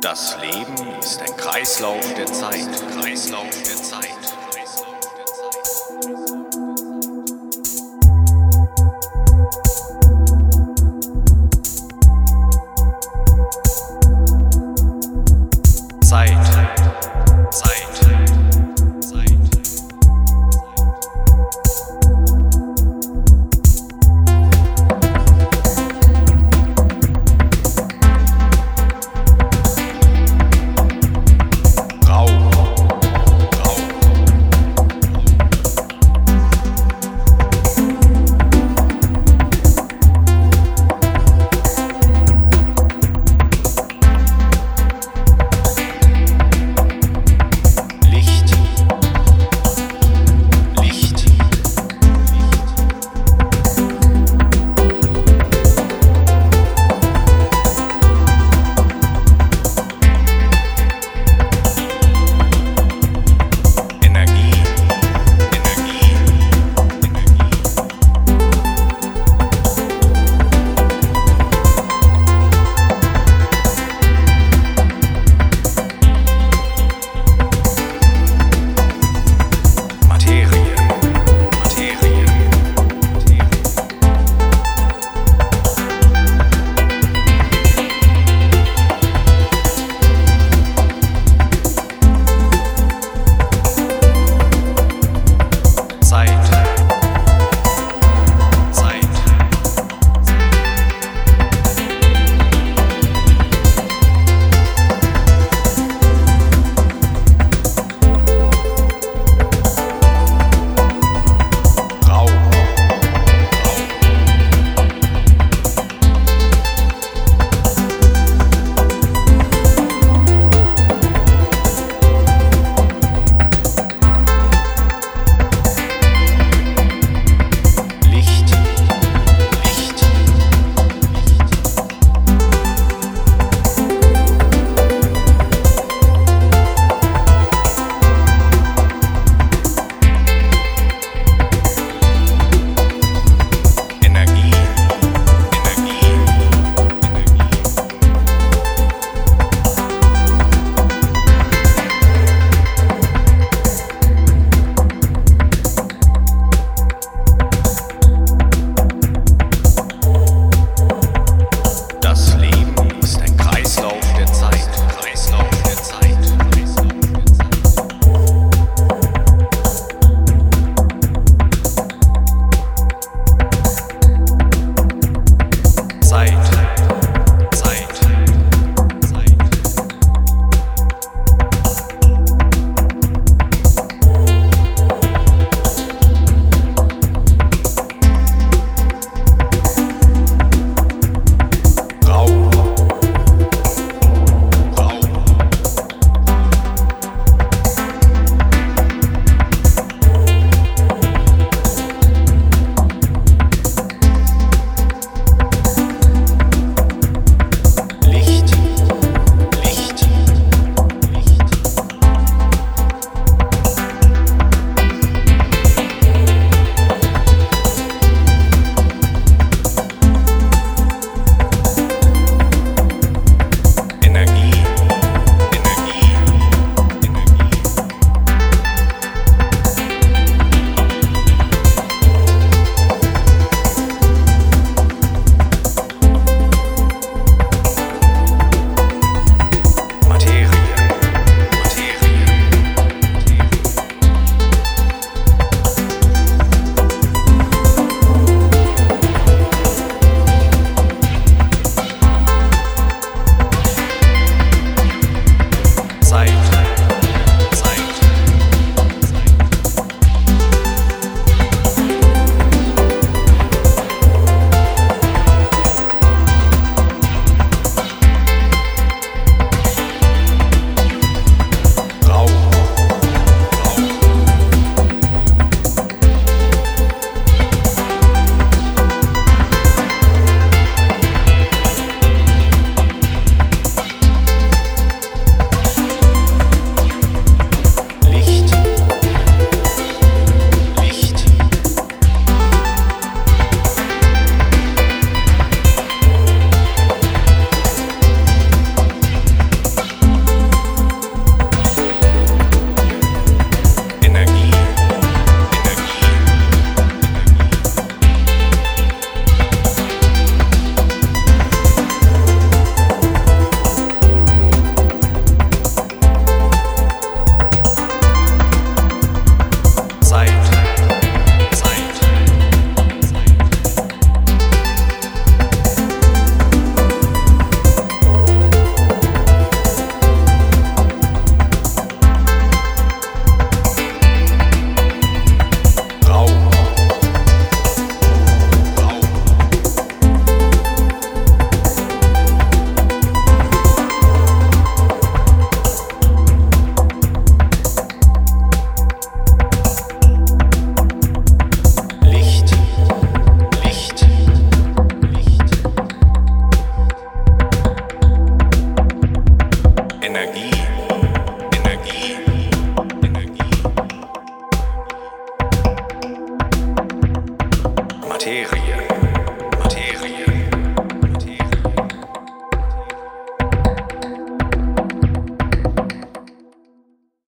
Das Leben ist ein Kreislauf der Zeit, Kreislauf der Zeit. Zeit, Zeit. matière.